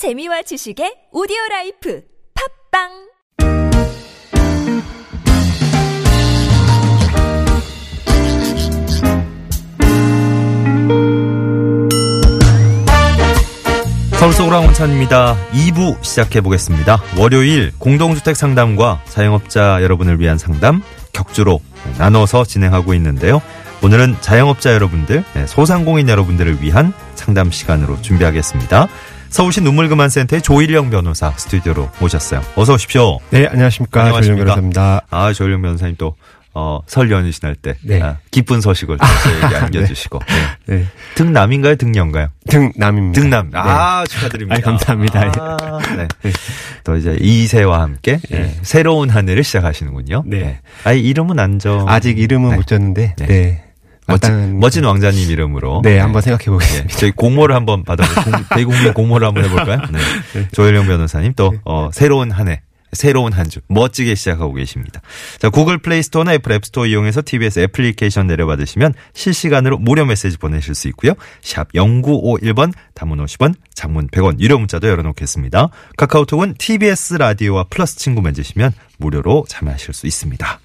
재미와 지식의 오디오 라이프 팟빵 서울 속으로 황원찬입니다. 2부 시작해 보겠습니다. 월요일 공동주택 상담과 자영업자 여러분을 위한 상담 격주로 나눠서 진행하고 있는데요. 오늘은 자영업자 여러분들, 네, 소상공인 여러분들을 위한 상담 시간으로 준비하겠습니다. 서울시 눈물그만센터의 조일영 변호사 스튜디오로 모셨어요. 어서 오십시오. 네, 안녕하십니까. 안녕하십니까. 조영 변호사입니다. 아, 조일영 변호사님 또 어, 설 연휴 지날 때 네. 아, 기쁜 소식을 또 저에게 안겨주시고 네. 네. 등남인가요, 등녀인가요? 등남입니다. 등남. 네. 아, 축하드립니다. 아이, 감사합니다. 아, 네. 또 이제 이세와 함께 예, 새로운 한 해를 시작하시는군요. 네. 아이, 이름은 안 정. 아직 이름은 네. 못 졌는데, 네. 네. 멋진, 멋진 왕자님 이름으로. 네, 한번 생각해 예, 보겠습니다. 저희 공모를 한번? 공- 대국민 공모를 한번 해볼까요? 네. 조일영 변호사님 또, 어, 새로운 한 해. 새로운 한 주 멋지게 시작하고 계십니다. 자, 구글 플레이 스토어나 애플 앱 스토어 이용해서 TBS 애플리케이션 내려받으시면 실시간으로 무료 메시지 보내실 수 있고요. 샵 0951번 단문 50원, 장문 100원 유료 문자도 열어놓겠습니다. 카카오톡은 TBS 라디오와 플러스 친구 맺으시면 무료로 참여하실 수 있습니다.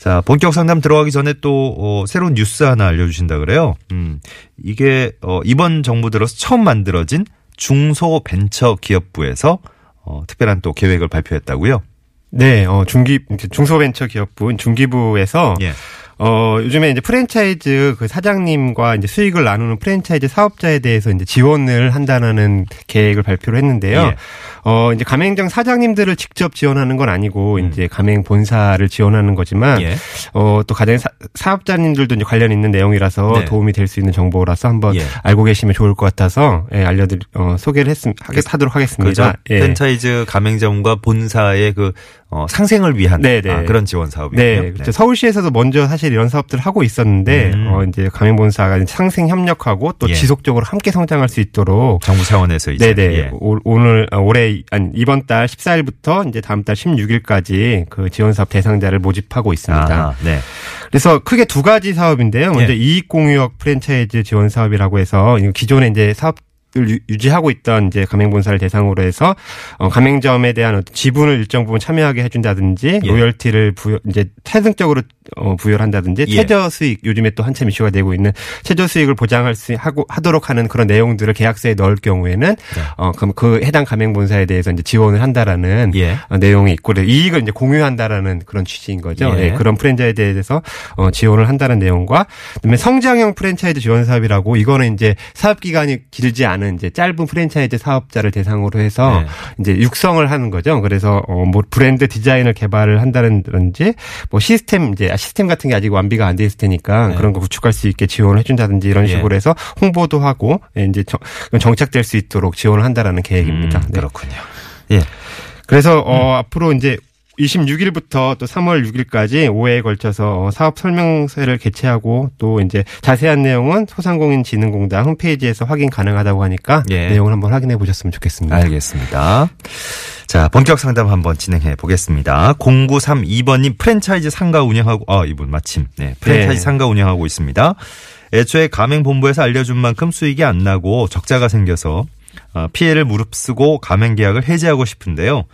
자, 본격 상담 들어가기 전에 또, 어, 새로운 뉴스 하나 알려주신다 그래요. 음, 이게, 어, 이번 정부 들어서 처음 만들어진 중소벤처기업부에서, 어, 특별한 또 계획을 발표했다고요. 네, 어, 중기, 중소벤처기업부, 중기부에서, 예. 어, 요즘에 이제 프랜차이즈 그 사장님과 이제 수익을 나누는 프랜차이즈 사업자에 대해서 이제 지원을 한다는 계획을 발표를 했는데요. 예. 어, 이제 가맹점 사장님들을 직접 지원하는 건 아니고 이제 가맹 본사를 지원하는 거지만 음. 예. 어, 또 가장 사, 업자님들도 이제 관련 있는 내용이라서 네. 도움이 될 수 있는 정보라서 한번 예. 알고 계시면 좋을 것 같아서 예, 알려드리, 어, 소개를 했음, 하겠, 하도록 하겠습니다. 그렇죠. 예. 프랜차이즈 가맹점과 본사의 그, 어, 상생을 위한 네, 네. 아, 그런 지원 사업이군요. 네, 그렇죠. 서울시에서도 먼저 사실 이런 사업들을 하고 있었는데, 음. 어, 이제 가맹본사가 상생 협력하고 또 예. 지속적으로 함께 성장할 수 있도록 정부 차원에서 이제. 네네. 예. 오- 오늘, 아, 올해, 아니, 이번 달 14일부터 이제 다음 달 16일까지 그 지원 사업 대상자를 모집하고 있습니다. 아, 네. 그래서 크게 두 가지 사업인데요. 먼저 예. 이익 공유업 프랜차이즈 지원 사업이라고 해서 기존에 이제 사업 을 유- 유지하고 있던 이제 가맹본사를 대상으로 해서 어 가맹점에 대한 어떤 지분을 일정 부분 참여하게 해준다든지 예. 로열티를 부여 이제 태등적으로 어 부여를 한다든지 예. 최저 수익 요즘에 또 한참 이슈가 되고 있는 최저 수익을 보장할 수 하고 하도록 하는 그런 내용들을 계약서에 넣을 경우에는 네. 어 그럼 그 해당 가맹본사에 대해서 이제 지원을 한다라는 예. 어, 내용이 있고 이익을 이제 공유한다라는 그런 취지인 거죠. 예. 예, 그런 프랜차이즈에 대해서 어, 지원을 한다는 내용과 그다음에 성장형 프랜차이즈 지원 사업이라고 이거는 이제 사업 기간이 길지 않은 이제 짧은 프랜차이즈 사업자를 대상으로 해서 네. 이제 육성을 하는 거죠. 그래서 어, 뭐 브랜드 디자인을 개발을 한다든지 뭐 시스템 이제 시스템 같은 게 아직 완비가 안 돼 있을 테니까 네. 그런 거 구축할 수 있게 지원을 해준다든지 이런 예. 식으로 해서 홍보도 하고 예, 이제 정, 정착될 수 있도록 지원을 한다라는 계획입니다. 음, 네. 그렇군요. 예. 그래서 어 앞으로 이제 26일부터 또 3월 6일까지 5회에 걸쳐서 어, 사업 설명서를 개최하고 또 이제 자세한 내용은 소상공인진흥공단 홈페이지에서 확인 가능하다고 하니까 예. 내용을 한번 확인해 보셨으면 좋겠습니다. 알겠습니다. 자, 본격 상담 한번 진행해 보겠습니다. 0932번님 프랜차이즈 상가 운영하고, 아, 이분 마침, 네, 프랜차이즈 네. 상가 운영하고 있습니다. 애초에 가맹본부에서 알려준 만큼 수익이 안 나고 적자가 생겨서 아, 피해를 무릅쓰고 가맹 계약을 해지하고 싶은데요.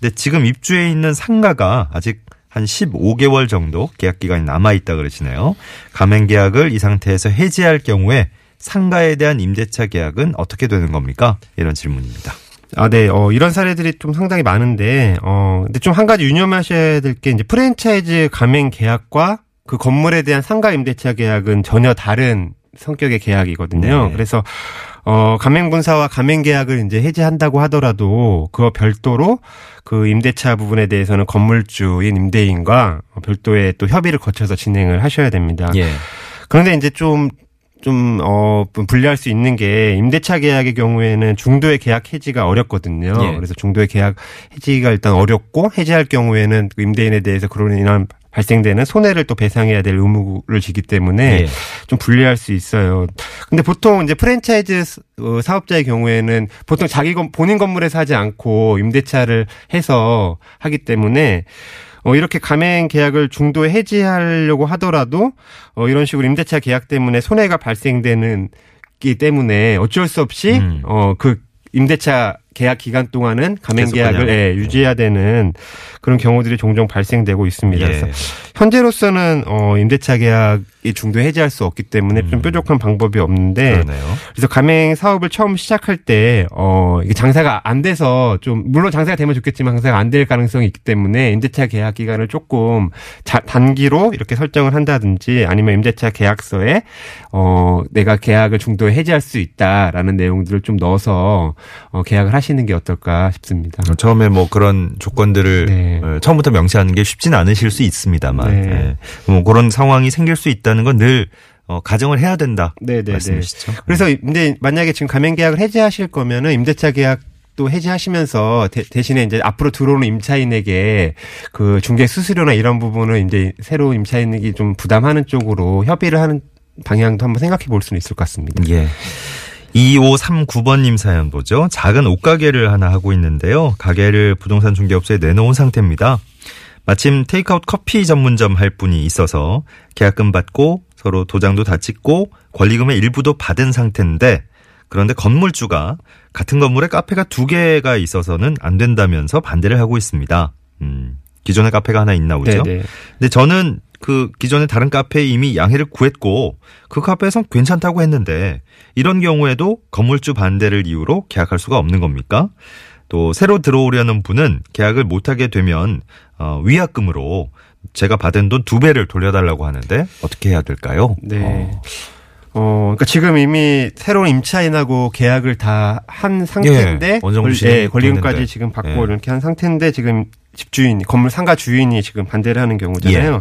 근데 지금 입주해 있는 상가가 아직 한 15개월 정도 계약 기간이 남아 있다 그러시네요. 가맹 계약을 이 상태에서 해지할 경우에 상가에 대한 임대차 계약은 어떻게 되는 겁니까? 이런 질문입니다. 아, 네. 어, 이런 사례들이 좀 상당히 많은데, 어, 근데 좀 한 가지 유념하셔야 될 게 이제 프랜차이즈 가맹 계약과 그 건물에 대한 상가 임대차 계약은 전혀 다른 성격의 계약이거든요. 네. 그래서 어, 가맹분사와 가맹 계약을 이제 해지한다고 하더라도 그거 별도로 그 임대차 부분에 대해서는 건물주인 임대인과 별도의 또 협의를 거쳐서 진행을 하셔야 됩니다. 예. 그런데 이제 좀, 좀, 어, 분리할 수 있는 게 임대차 계약의 경우에는 중도의 계약 해지가 어렵거든요. 예. 그래서 중도의 계약 해지가 일단 어렵고 해지할 경우에는 그 임대인에 대해서 그로 인한 발생되는 손해를 또 배상해야 될 의무를 지기 때문에 예. 좀 분리할 수 있어요. 근데 보통 이제 프랜차이즈 스- 어, 사업자의 경우에는 보통 자기 건 본인 건물에서 하지 않고 임대차를 해서 하기 때문에 어, 이렇게 가맹 계약을 중도에 해지하려고 하더라도 어, 이런 식으로 임대차 계약 때문에 손해가 발생되는 기 때문에 어쩔 수 없이 음. 어, 그 임대차 계약 기간 동안은 가맹 계약을 그냥. 예, 유지해야 되는 그런 경우들이 종종 발생되고 있습니다. 예. 그래서 현재로서는 어 임대차 계약이 중도 해지할 수 없기 때문에 좀 뾰족한 방법이 없는데 음. 그러네요. 그래서 가맹 사업을 처음 시작할 때, 어, 이게 장사가 안 돼서 좀, 물론 장사가 되면 좋겠지만 장사가 안 될 가능성이 있기 때문에 임대차 계약 기간을 조금 자- 단기로 이렇게 설정을 한다든지 아니면 임대차 계약서에, 어, 내가 계약을 중도에 해지할 수 있다라는 내용들을 좀 넣어서, 어, 계약을 하시는 게 어떨까 싶습니다. 처음에 뭐 그런 조건들을 네. 어, 처음부터 명시하는 게 쉽지는 않으실 수 있습니다만 네. 예. 뭐 그런 상황이 생길 수 있다는 건늘 어, 가정을 해야 된다 네네네. 말씀이시죠. 그래서 근데 만약에 지금 가맹 계약을 해지하실 거면은 임대차 계약 또 해지하시면서 대, 대신에 이제 앞으로 들어오는 임차인에게 그 중개 수수료나 이런 부분을 이제 새로운 임차인에게 좀 부담하는 쪽으로 협의를 하는 방향도 한번 생각해 볼 수는 있을 것 같습니다. 예. 2539번님 사연 보죠. 작은 옷가게를 하나 하고 있는데요. 가게를 부동산 중개업소에 내놓은 상태입니다. 마침 테이크아웃 커피 전문점 할 분이 있어서 계약금 받고 서로 도장도 다 찍고 권리금의 일부도 받은 상태인데 그런데 건물주가 같은 건물에 카페가 두 개가 있어서는 안 된다면서 반대를 하고 있습니다. 음, 기존에 카페가 하나 있나 보죠. 네네. 근데 저는 그 기존에 다른 카페에 이미 양해를 구했고 그 카페에선 괜찮다고 했는데 이런 경우에도 건물주 반대를 이유로 계약할 수가 없는 겁니까? 또 새로 들어오려는 분은 계약을 못하게 되면 어, 위약금으로 제가 받은 돈 두 배를 돌려달라고 하는데 어떻게 해야 될까요? 네. 어, 어, 그러니까 지금 이미 새로운 임차인하고 계약을 다 한 상태인데 예, 권- 예, 권리금까지. 지금 받고 예. 이렇게 한 상태인데 지금 집주인 건물 상가 주인이 지금 반대를 하는 경우잖아요. 예.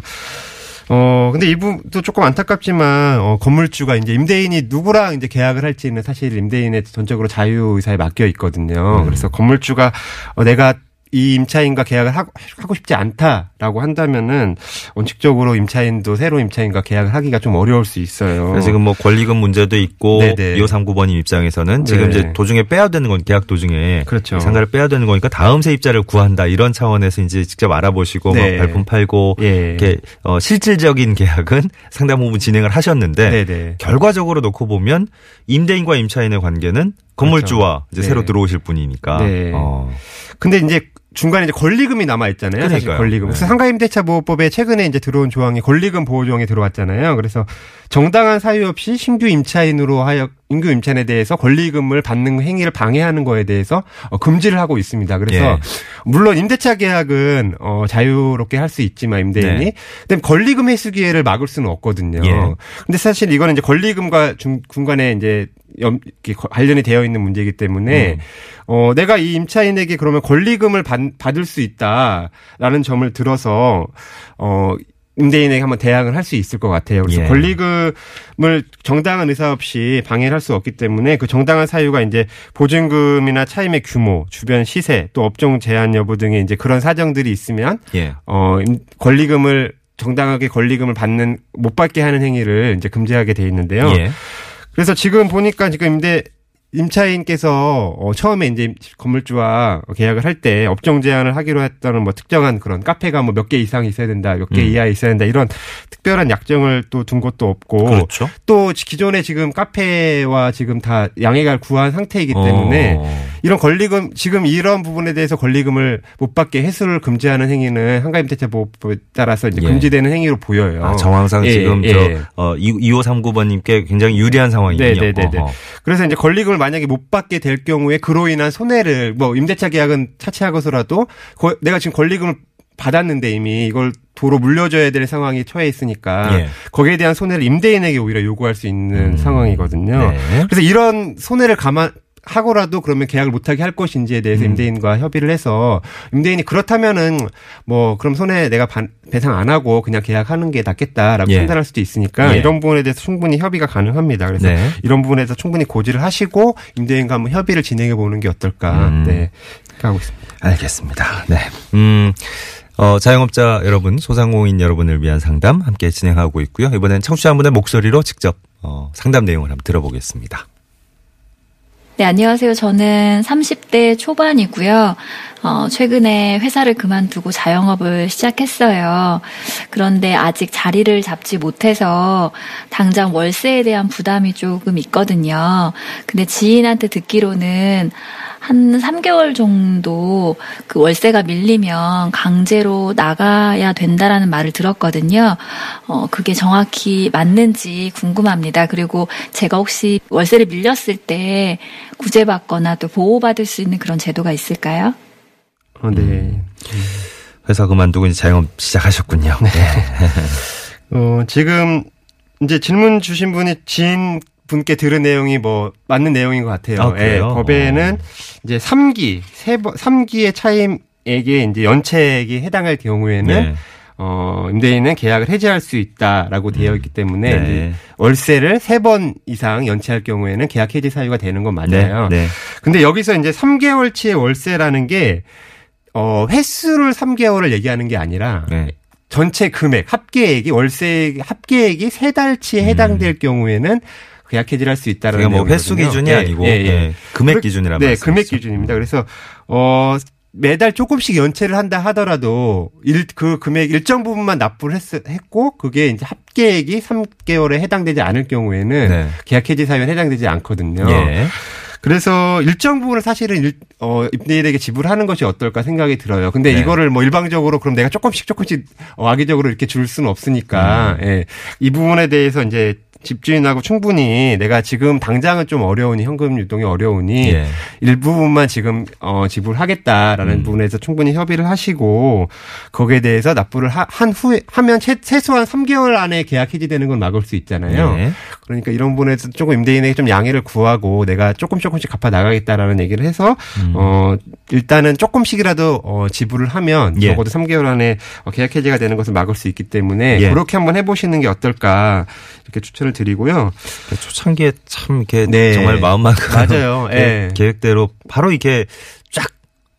어, 근데 이분도 조금 안타깝지만, 어, 건물주가 이제 임대인이 누구랑 이제 계약을 할지는 사실 임대인의 전적으로 자유 의사에 맡겨 있거든요. 음. 그래서 건물주가, 어, 내가 이 임차인과 계약을 하고, 싶지 않다라고 한다면은 원칙적으로 임차인도 새로 임차인과 계약을 하기가 좀 어려울 수 있어요. 지금 뭐 권리금 문제도 있고 네네. 2539번님 입장에서는 지금 네. 이제 도중에 빼야 되는 건 계약 도중에 그렇죠. 상가를 빼야 되는 거니까 다음 세입자를 구한다 이런 차원에서 이제 직접 알아보시고 네. 막 발품 팔고 예. 이렇게 어 실질적인 계약은 상당 부분 진행을 하셨는데 네네. 결과적으로 놓고 보면 임대인과 임차인의 관계는 건물주와 그렇죠. 이제 네. 새로 들어오실 분이니까 네. 어. 근데 이제 중간에 이제 권리금이 남아 있잖아요. 사실 그러니까요. 권리금. 네. 그래서 상가임대차 보호법에 최근에 이제 들어온 조항이 권리금 보호 조항이 들어왔잖아요. 그래서 정당한 사유 없이 신규 임차인으로 하여 인규 임차인에 대해서 권리금을 받는 행위를 방해하는 거에 대해서 어, 금지를 하고 있습니다. 그래서 예. 물론 임대차 계약은 어, 자유롭게 할 수 있지만 임대인이 네. 근데 권리금 회수 기회를 막을 수는 없거든요. 예. 근데 사실 이거는 이제 권리금과 중, 중간에 이제 염, 이렇게 거- 관련이 되어 있는 문제이기 때문에 음. 어, 내가 이 임차인에게 그러면 권리금을 받, 받을 수 있다라는 점을 들어서 어, 임대인에게 한번 대항을 할 수 있을 것 같아요. 그래서 예. 권리금을 정당한 의사 없이 방해를 할 수 없기 때문에 그 정당한 사유가 이제 보증금이나 차임의 규모, 주변 시세, 또 업종 제한 여부 등의 이제 그런 사정들이 있으면 예. 어, 임- 권리금을 정당하게 권리금을 받는 못 받게 하는 행위를 이제 금지하게 돼 있는데요. 예. 그래서 지금 보니까 지금 임대 임차인께서 어, 처음에 이제 건물주와 계약을 할 때 업종 제한을 하기로 했다는 뭐 특정한 그런 카페가 뭐 몇 개 이상 있어야 된다, 몇개 음. 이하 있어야 된다 이런 특별한 약정을 또 둔 것도 없고 그렇죠. 또 기존에 지금 카페와 지금 다 양해가 구한 상태이기 때문에 어. 이런 권리금 지금 이런 부분에 대해서 권리금을 못 받게 해소를 금지하는 행위는 한가임대차보호법에 따라서 이제 예. 금지되는 행위로 보여요. 아, 정황상 예, 지금 예. 저 어, 2539번님께 굉장히 유리한 상황이군요. 네네네네. 어허. 그래서 이제 권리금을 만약에 못 받게 될 경우에 그로 인한 손해를 뭐 임대차 계약은 차치하고서라도 거- 내가 지금 권리금을 받았는데 이미 이걸 도로 물려줘야 될 상황이 처해 있으니까 예. 거기에 대한 손해를 임대인에게 오히려 요구할 수 있는 음. 상황이거든요. 네. 그래서 이런 손해를 감안 하고라도 그러면 계약을 못하게 할 것인지에 대해서 음. 임대인과 협의를 해서 임대인이 그렇다면은 뭐 그럼 손해 내가 반- 배상 안 하고 그냥 계약하는 게 낫겠다라고 예. 판단할 수도 있으니까 예. 이런 부분에 대해서 충분히 협의가 가능합니다. 그래서 네. 이런 부분에 대해서 충분히 고지를 하시고 임대인과 한번 협의를 진행해 보는 게 어떨까. 음. 네. 하고 있습니다. 알겠습니다. 네. 음, 어, 자영업자 여러분, 소상공인 여러분을 위한 상담 함께 진행하고 있고요. 이번엔 청취자 한 분의 목소리로 직접 어, 상담 내용을 한번 들어보겠습니다. 네, 안녕하세요. 저는 30대 초반이고요. 어, 최근에 회사를 그만두고 자영업을 시작했어요. 그런데 아직 자리를 잡지 못해서 당장 월세에 대한 부담이 조금 있거든요. 근데 지인한테 듣기로는 한 3개월 정도 그 월세가 밀리면 강제로 나가야 된다라는 말을 들었거든요. 어, 그게 정확히 맞는지 궁금합니다. 그리고 제가 혹시 월세를 밀렸을 때 구제받거나 또 보호받을 수 있는 그런 제도가 있을까요? 어, 네. 회사 그만두고 이제 자영업 시작하셨군요. 네. 어, 지금 이제 질문 주신 분이 지인 분께 들은 내용이 뭐 맞는 내용인 것 같아요. 아? 예, 법에는 어. 이제 3기, 세 번, 3기의 차임에게 이제 연체액이 해당할 경우에는 네. 어, 임대인은 계약을 해지할 수 있다라고 되어 있기 때문에 네. 월세를 세 번 이상 연체할 경우에는 계약 해지 사유가 되는 건 맞아요. 네. 네. 근데 여기서 이제 3개월치의 월세라는 게 어, 횟수를 3개월을 얘기하는 게 아니라 네. 전체 금액 합계액이 월세 합계액이 세 달치에 해당될 경우에는 계 약 해지를 할수 있다라는 그러니까 뭐 횟수. 기준이 예, 아니고 예, 예. 예, 금액 그- 기준이라 네. 금액 기준입니다. 그래서 어 매달 조금씩 연체를 한다 하더라도 일, 그 금액 일정 부분만 납부를 했, 했고 그게 이제 합계액이 3개월에 해당되지 않을 경우에는 네. 계약 해지 사유에 해당되지 않거든요. 예. 그래서 일정 부분을 사실은 일, 어, 임대인에게 지불하는 것이 어떨까 생각이 들어요. 근데 네. 이거를 뭐 일방적으로 그럼 내가 조금씩 조금씩 어, 악의적으로 이렇게 줄 수는 없으니까, 음. 예. 이 부분에 대해서 이제 집주인하고 충분히 내가 지금 당장은 좀 어려우니 현금 유동이 어려우니 예. 일부분만 지금 어 지불하겠다라는 음. 부분에서 충분히 협의를 하시고 거기에 대해서 납부를 하, 한 후에 하면 최, 최소한 3개월 안에 계약 해지되는 건 막을 수 있잖아요. 예. 그러니까 이런 부분에서 조금 임대인에게 좀 양해를 구하고 내가 조금 조금씩 갚아 나가겠다라는 얘기를 해서 음. 어 일단은 조금씩이라도 어 지불을 하면 예. 적어도 3개월 안에 어, 계약 해지가 되는 것을 막을 수 있기 때문에 예. 그렇게 한번 해보시는 게 어떨까 이렇게 추천을 드리고요. 초창기에 참 이렇게 네. 정말 마음만큼 맞아요. 예. 계획대로 바로 이렇게 쫙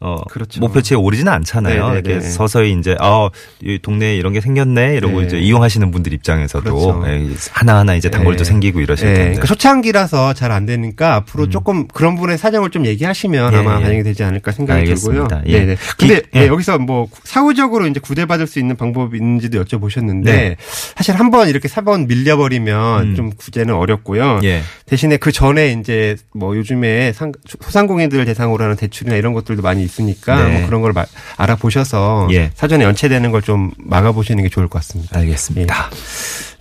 어, 그렇죠. 목표치에 오르지는 않잖아요. 네, 네, 이렇게 네. 서서히 이제 아, 이 동네에 이런 게 생겼네 이러고 네. 이제 이용하시는 분들 입장에서도 그렇죠. 예, 하나하나 이제 단골도 네. 생기고 이러실 예, 텐데. 그러니까 초창기라서 잘 안 되니까 앞으로 음. 조금 그런 분의 사정을 좀 얘기하시면 예, 아마 예. 반영이 되지 않을까 생각이 알겠습니다. 들고요. 예. 네네. 근데 기- 예. 예, 여기서 뭐 사후적으로 이제 구제받을 수 있는 방법이 있는지도 여쭤보셨는데 네. 사실 한번 이렇게 사번 밀려버리면 음. 좀 구제는 어렵고요. 예. 대신에 그 전에 이제 뭐 요즘에 상, 소상공인들 대상으로 하는 대출이나 이런 것들도 많이 있으니까 네. 뭐 그런 걸 마- 알아보셔서 예. 사전에 연체되는 걸 좀 막아보시는 게 좋을 것 같습니다. 알겠습니다.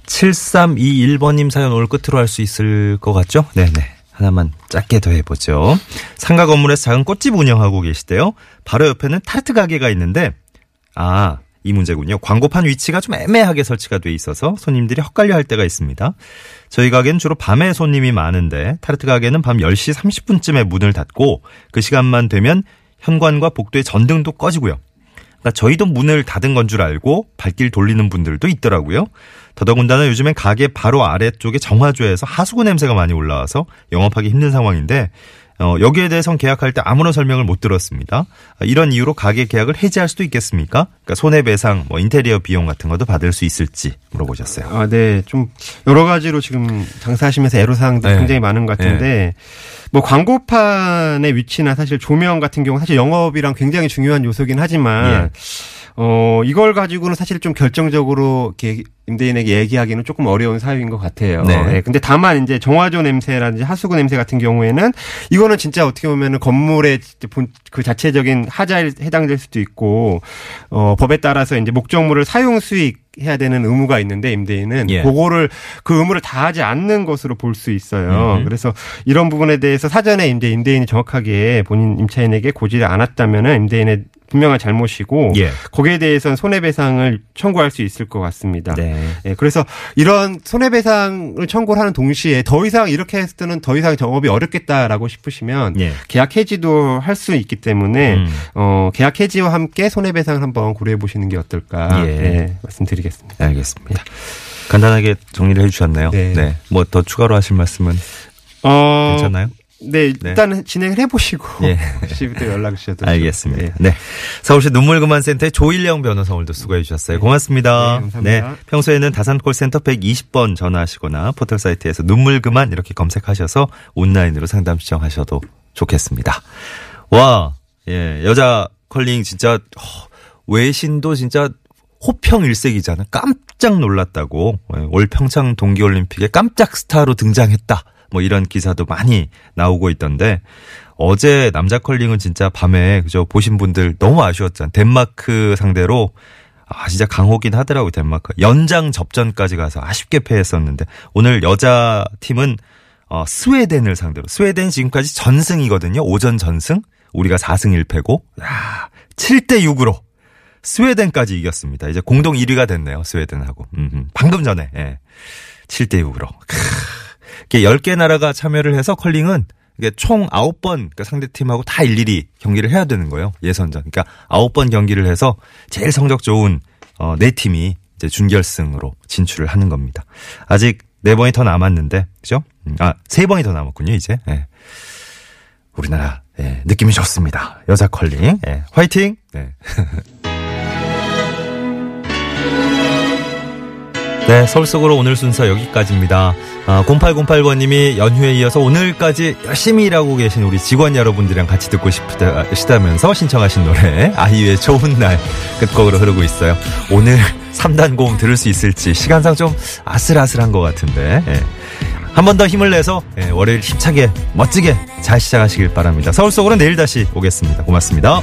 7321번님 사연 오늘 끝으로 할 수 있을 것 같죠? 네네. 하나만 짧게 더 해보죠. 상가 건물에서 작은 꽃집 운영하고 계시대요. 바로 옆에는 타르트 가게가 있는데, 아, 이 문제군요. 광고판 위치가 좀 애매하게 설치가 돼 있어서 손님들이 헛갈려 할 때가 있습니다. 저희 가게는 주로 밤에 손님이 많은데, 타르트 가게는 밤 10시 30분쯤에 문을 닫고, 그 시간만 되면 현관과 복도의 전등도 꺼지고요. 그러니까 저희도 문을 닫은 건 줄 알고 발길 돌리는 분들도 있더라고요. 더더군다나 요즘엔 가게 바로 아래쪽에 정화조에서 하수구 냄새가 많이 올라와서 영업하기 힘든 상황인데 어, 여기에 대해선 계약할 때 아무런 설명을 못 들었습니다. 아, 이런 이유로 가게 계약을 해지할 수도 있겠습니까? 그러니까 손해배상, 뭐 인테리어 비용 같은 것도 받을 수 있을지 물어보셨어요. 아, 네. 좀 여러 가지로 지금 장사하시면서 애로사항도 네. 굉장히 많은 것 같은데 뭐 광고판의 위치나 사실 조명 같은 경우 사실 영업이랑 굉장히 중요한 요소긴 하지만 예. 어 이걸 가지고는 사실 좀 결정적으로 이렇게 임대인에게 얘기하기는 조금 어려운 사유인 것 같아요. 네. 네, 근데 다만 이제 정화조 냄새라든지 하수구 냄새 같은 경우에는 이거 는 진짜 어떻게 보면은 건물의 그 자체적인 하자에 해당될 수도 있고 어 법에 따라서 이제 목적물을 사용 수익 해야 되는 의무가 있는데 임대인은 예. 그거를 그 의무를 다하지 않는 것으로 볼 수 있어요. 음. 그래서 이런 부분에 대해서 사전에 이제 임대인이 정확하게 본인 임차인에게 고지를 않았다면은 임대인의 분명한 잘못이고 예. 거기에 대해서는 손해배상을 청구할 수 있을 것 같습니다. 네. 예, 그래서 이런 손해배상을 청구를 하는 동시에 더 이상 이렇게 했을 때는 더 이상 영업이 어렵겠다라고 싶으시면 예. 계약 해지도 할 수 있기 때문에 음. 어, 계약 해지와 함께 손해배상을 한번 고려해 보시는 게 어떨까 예. 예, 말씀드리겠습니다. 알겠습니다. 간단하게 정리를 해주셨네요. 네. 네. 뭐 더 추가로 하실 말씀은 어, 괜찮나요? 네, 일단 진행을 해보시고 예. 또 연락 주셔도 알겠습니다. 네. 네. 서울시 눈물그만센터의 조일영 변호사 오늘도 수고해 주셨어요. 고맙습니다. 네, 감사합니다. 평소에는 다산콜센터 120번 전화하시거나 포털사이트에서 눈물그만 이렇게 검색하셔서 온라인으로 상담 신청하셔도 좋겠습니다. 와, 예, 여자 컬링 진짜, 어, 외신도 진짜 호평 일색이잖아. 깜짝 놀랐다고. 예, 올 평창 동계올림픽에 깜짝 스타로 등장했다. 뭐 이런 기사도 많이 나오고 있던데 어제 남자 컬링은 진짜 밤에 그저 보신 분들 너무 아쉬웠잖아요. 덴마크 상대로 아 진짜 강호긴 하더라고요 덴마크 연장 접전까지 가서 아쉽게 패했었는데 오늘 여자 팀은 어, 스웨덴을 상대로 스웨덴 지금까지 전승이거든요. 오전 전승. 우리가 4승 1패고 야, 7대 6으로 스웨덴까지 이겼습니다. 이제 공동 1위가 됐네요. 스웨덴하고. 음흠. 방금 전에. 예. 7대 6으로. 이게 10개 나라가 참여를 해서 컬링은 이게 총 9번 그러니까 상대 팀하고 다 일일이 경기를 해야 되는 거예요. 예선전. 그러니까 9번 경기를 해서 제일 성적 좋은 어, 네 팀이 이제 준결승으로 진출을 하는 겁니다. 아직 네 번이 더 남았는데, 그죠? 음, 아, 세 번이 더 남았군요, 이제. 예. 우리나라, 예, 느낌이 좋습니다. 여자 컬링. 예, 화이팅! 네. 네, 서울 속으로 오늘 순서 여기까지입니다. 아, 0808번님이 연휴에 이어서 오늘까지 열심히 일하고 계신 우리 직원 여러분들이랑 같이 듣고 싶다, 싶다 면서 신청하신 노래, 아이유의 좋은 날 끝곡으로 흐르고 있어요. 오늘 3단 고음 들을 수 있을지 시간상 좀 아슬아슬한 것 같은데, 예. 한번 더 힘을 내서 예, 월요일 힘차게 멋지게 잘 시작하시길 바랍니다. 서울 속으로 내일 다시 오겠습니다. 고맙습니다.